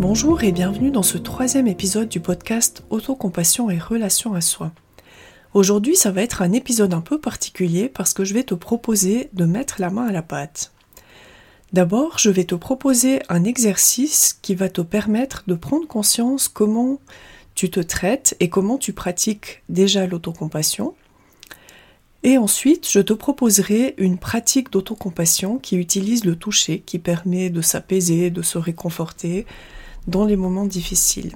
Bonjour et bienvenue dans ce troisième épisode du podcast Autocompassion et relation à soi. Aujourd'hui, ça va être un épisode un peu particulier parce que je vais te proposer de mettre la main à la pâte. D'abord, je vais te proposer un exercice qui va te permettre de prendre conscience comment tu te traites et comment tu pratiques déjà l'autocompassion. Et ensuite, je te proposerai une pratique d'autocompassion qui utilise le toucher, qui permet de s'apaiser, de se réconforter, dans les moments difficiles.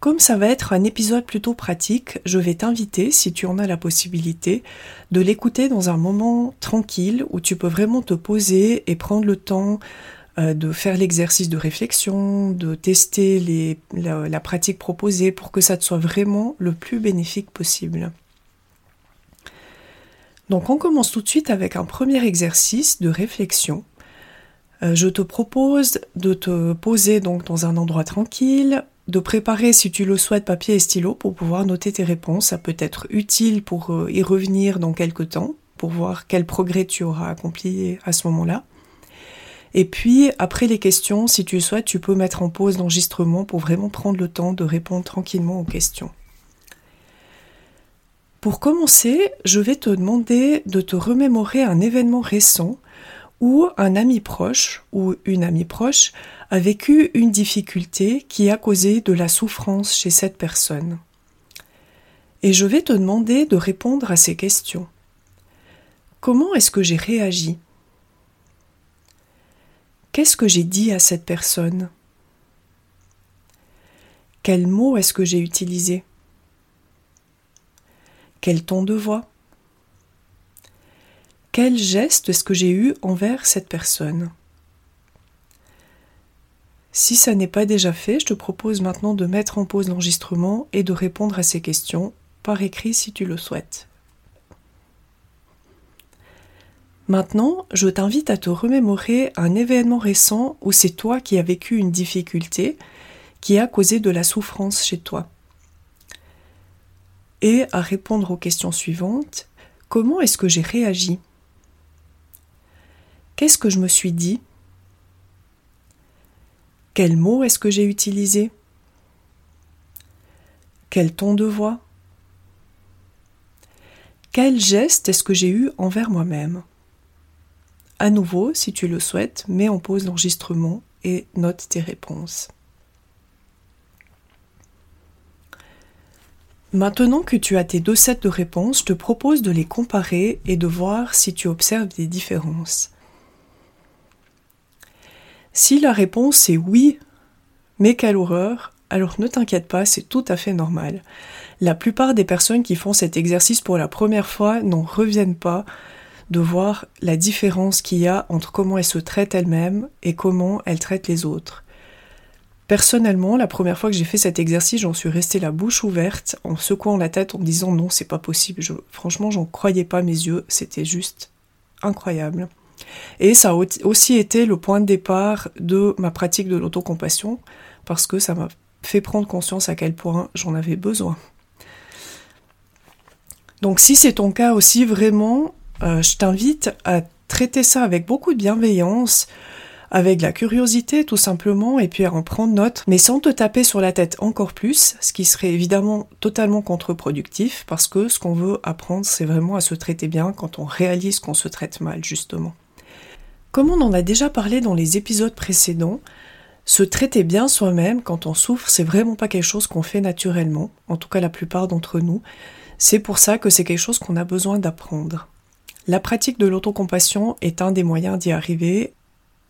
Comme ça va être un épisode plutôt pratique, je vais t'inviter, si tu en as la possibilité, de l'écouter dans un moment tranquille où tu peux vraiment te poser et prendre le temps euh, de faire l'exercice de réflexion, de tester la, pratique proposée pour que ça te soit vraiment le plus bénéfique possible. Donc on commence tout de suite avec un premier exercice de réflexion je te propose de te poser donc dans un endroit tranquille, de préparer si tu le souhaites papier et stylo pour pouvoir noter tes réponses. Ça peut être utile pour euh, y revenir dans quelques temps, pour voir quel progrès tu auras accompli à ce moment-là. Et puis, après les questions, si tu le souhaites, tu peux mettre en pause l'enregistrement pour vraiment prendre le temps de répondre tranquillement aux questions. Pour commencer, je vais te demander de te remémorer un événement récent où un ami proche ou une amie proche a vécu une difficulté qui a causé de la souffrance chez cette personne. Et je vais te demander de répondre à ces questions. Comment est-ce que j'ai réagi? Qu'est-ce que j'ai dit à cette personne? Quels mots est-ce que j'ai utilisé? Quel ton de voix? Quel geste est-ce que j'ai eu envers cette personne? Si ça n'est pas déjà fait, je te propose maintenant de mettre en pause l'enregistrement et de répondre à ces questions par écrit si tu le souhaites. Maintenant, je t'invite à te remémorer un événement récent où c'est toi qui as vécu une difficulté qui a causé de la souffrance chez toi. Et à répondre aux questions suivantes. Comment est-ce que j'ai réagi? Qu'est-ce que je me suis dit? Quel mot est-ce que j'ai utilisé? Quel ton de voix? Quel geste est-ce que j'ai eu envers moi-même? À nouveau, si tu le souhaites, mets en pause l'enregistrement et note tes réponses. Maintenant que tu as tes deux sets de réponses, je te propose de les comparer et de voir si tu observes des différences. Si la réponse est oui, mais quelle horreur, alors ne t'inquiète pas, c'est tout à fait normal. La plupart des personnes qui font cet exercice pour la première fois n'en reviennent pas de voir la différence qu'il y a entre comment elles se traitent elles-mêmes et comment elles traitent les autres. Personnellement, la première fois que j'ai fait cet exercice, j'en suis restée la bouche ouverte, en secouant la tête, en me disant non, c'est pas possible. Franchement, j'en croyais pas mes yeux, c'était juste incroyable. Et ça a aussi été le point de départ de ma pratique de l'autocompassion, parce que ça m'a fait prendre conscience à quel point j'en avais besoin. Donc si c'est ton cas aussi, vraiment, euh, je t'invite à traiter ça avec beaucoup de bienveillance, avec la curiosité tout simplement, et puis à en prendre note, mais sans te taper sur la tête encore plus, ce qui serait évidemment totalement contre-productif, parce que ce qu'on veut apprendre, c'est vraiment à se traiter bien quand on réalise qu'on se traite mal, justement. Comme on en a déjà parlé dans les épisodes précédents, se traiter bien soi-même quand on souffre, c'est vraiment pas quelque chose qu'on fait naturellement, en tout cas la plupart d'entre nous. C'est pour ça que c'est quelque chose qu'on a besoin d'apprendre. La pratique de l'autocompassion est un des moyens d'y arriver,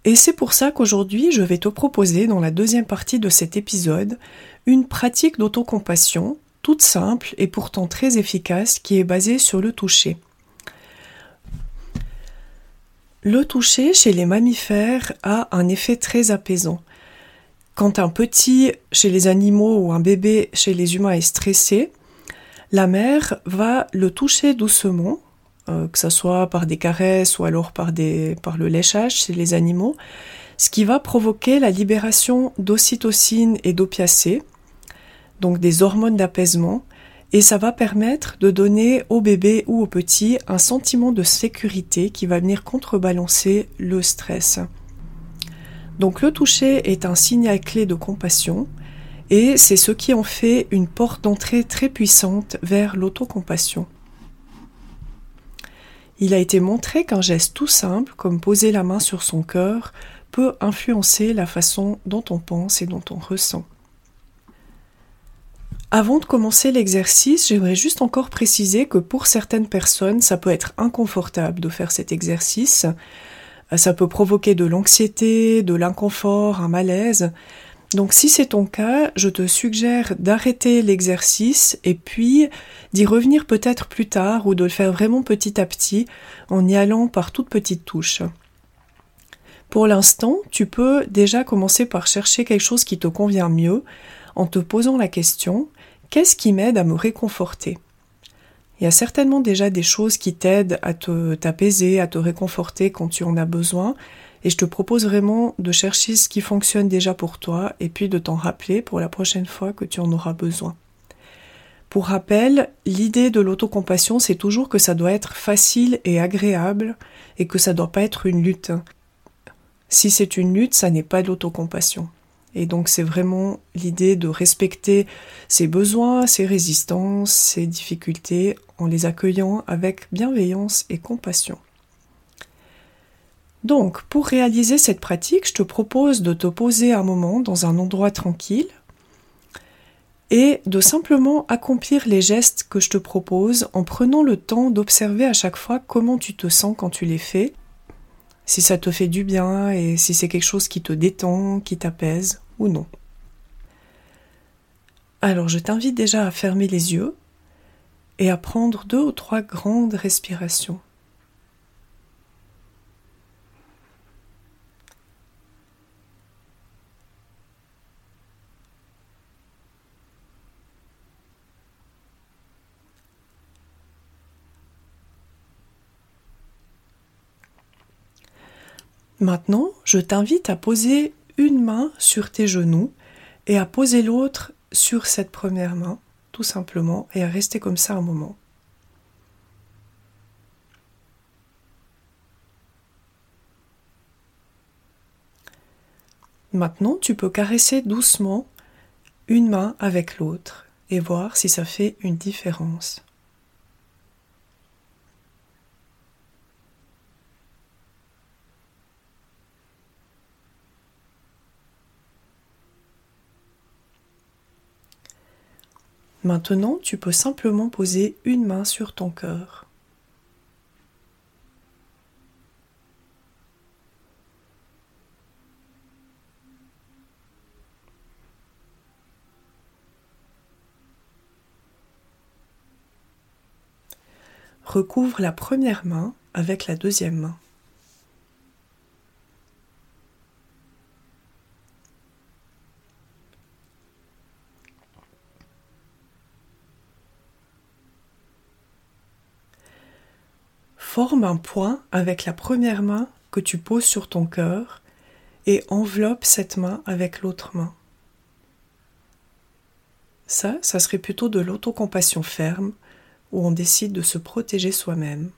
et c'est pour ça qu'aujourd'hui je vais te proposer dans la deuxième partie de cet épisode une pratique d'autocompassion toute simple et pourtant très efficace qui est basée sur le toucher. Le toucher chez les mammifères a un effet très apaisant. quand un petit chez les animaux ou un bébé chez les humains est stressé, la mère va le toucher doucement, euh, que ce soit par des caresses ou alors par, des, par le léchage chez les animaux, ce qui va provoquer la libération d'ocytocine et d'opiacés, donc des hormones d'apaisement, et ça va permettre de donner au bébé ou au petit un sentiment de sécurité qui va venir contrebalancer le stress. Donc le toucher est un signal clé de compassion et c'est ce qui en fait une porte d'entrée très puissante vers l'autocompassion. Il a été montré qu'un geste tout simple, comme poser la main sur son cœur, peut influencer la façon dont on pense et dont on ressent. Avant de commencer l'exercice, j'aimerais juste encore préciser que pour certaines personnes, ça peut être inconfortable de faire cet exercice. Euh, ça peut provoquer de l'anxiété, de l'inconfort, un malaise. Donc si c'est ton cas, je te suggère d'arrêter l'exercice et puis d'y revenir peut-être plus tard ou de le faire vraiment petit à petit en y allant par toutes petites touches. Pour l'instant, tu peux déjà commencer par chercher quelque chose qui te convient mieux en te posant la question Qu'est-ce qui m'aide à me réconforter? Il y a certainement déjà des choses qui t'aident à te t'apaiser, à te réconforter quand tu en as besoin, et je te propose vraiment de chercher ce qui fonctionne déjà pour toi et puis de t'en rappeler pour la prochaine fois que tu en auras besoin. Pour rappel, l'idée de l'autocompassion, c'est toujours que ça doit être facile et agréable et que ça doit pas être une lutte. Si c'est une lutte, ça n'est pas de l'autocompassion. Et donc c'est vraiment l'idée de respecter ses besoins, ses résistances, ses difficultés en les accueillant avec bienveillance et compassion. Donc pour réaliser cette pratique, je te propose de te poser un moment dans un endroit tranquille et de simplement accomplir les gestes que je te propose en prenant le temps d'observer à chaque fois comment tu te sens quand tu les fais si ça te fait du bien et si c'est quelque chose qui te détend, qui t'apaise ou non. Alors je t'invite déjà à fermer les yeux et à prendre deux ou trois grandes respirations. Maintenant, je t'invite à poser une main sur tes genoux et à poser l'autre sur cette première main, tout simplement, et à rester comme ça un moment. Maintenant, tu peux caresser doucement une main avec l'autre et voir si ça fait une différence. Maintenant, tu peux simplement poser une main sur ton cœur. Recouvre la première main avec la deuxième main. Forme un point avec la première main que tu poses sur ton cœur et enveloppe cette main avec l'autre main. Ça, ça serait plutôt de l'autocompassion ferme où on décide de se protéger soi-même.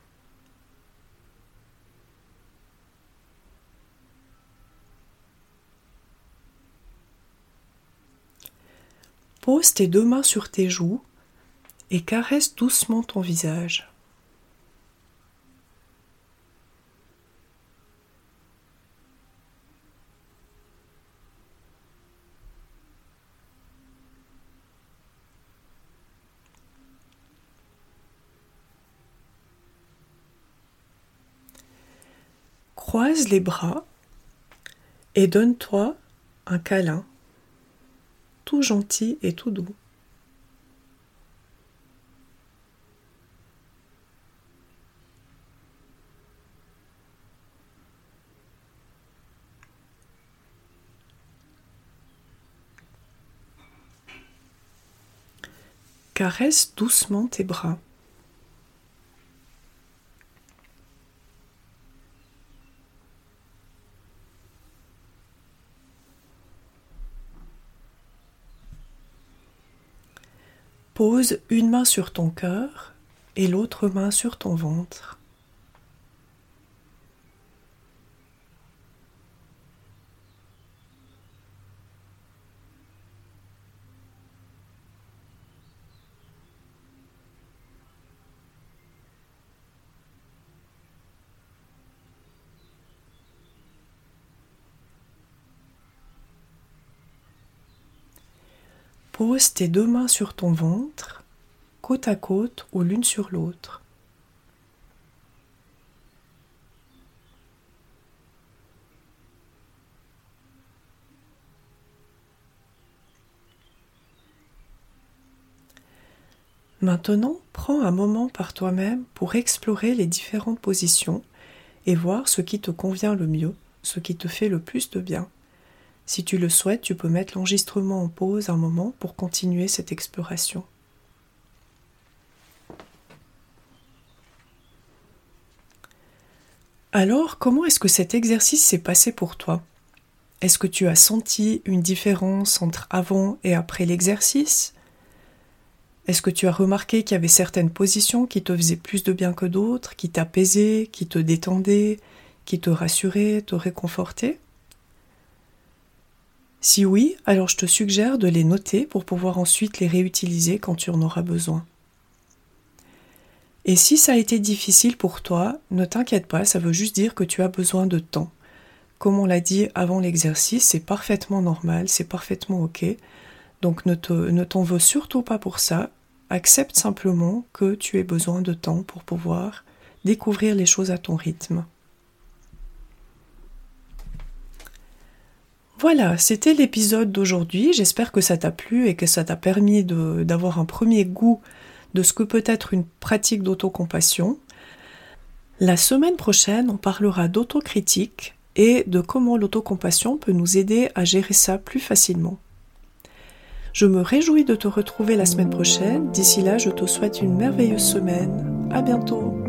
Pose tes deux mains sur tes joues et caresse doucement ton visage. croise les bras et donne-toi un câlin, tout gentil et tout doux. Caresse doucement tes bras. Pose une main sur ton cœur et l'autre main sur ton ventre. Pose tes deux mains sur ton ventre, côte à côte ou l'une sur l'autre. Maintenant, prends un moment par toi-même pour explorer les différentes positions et voir ce qui te convient le mieux, ce qui te fait le plus de bien. Si tu le souhaites, tu peux mettre l'enregistrement en pause un moment pour continuer cette exploration. Alors, comment est-ce que cet exercice s'est passé pour toi? Est-ce que tu as senti une différence entre avant et après l'exercice? Est-ce que tu as remarqué qu'il y avait certaines positions qui te faisaient plus de bien que d'autres, qui t'apaisaient, qui te détendaient, qui te rassuraient, te réconfortaient? Si oui, alors je te suggère de les noter pour pouvoir ensuite les réutiliser quand tu en auras besoin. Et si ça a été difficile pour toi, ne t'inquiète pas, ça veut juste dire que tu as besoin de temps. Comme on l'a dit avant l'exercice, c'est parfaitement normal, c'est parfaitement ok. Donc ne, t'en veux surtout pas pour ça. Accepte simplement que tu aies besoin de temps pour pouvoir découvrir les choses à ton rythme. Voilà, c'était l'épisode d'aujourd'hui. J'espère que ça t'a plu et que ça t'a permis d'avoir un premier goût de ce que peut être une pratique d'autocompassion. La semaine prochaine, on parlera d'autocritique et de comment l'autocompassion peut nous aider à gérer ça plus facilement. Je me réjouis de te retrouver la semaine prochaine. D'ici là, je te souhaite une merveilleuse semaine. À bientôt!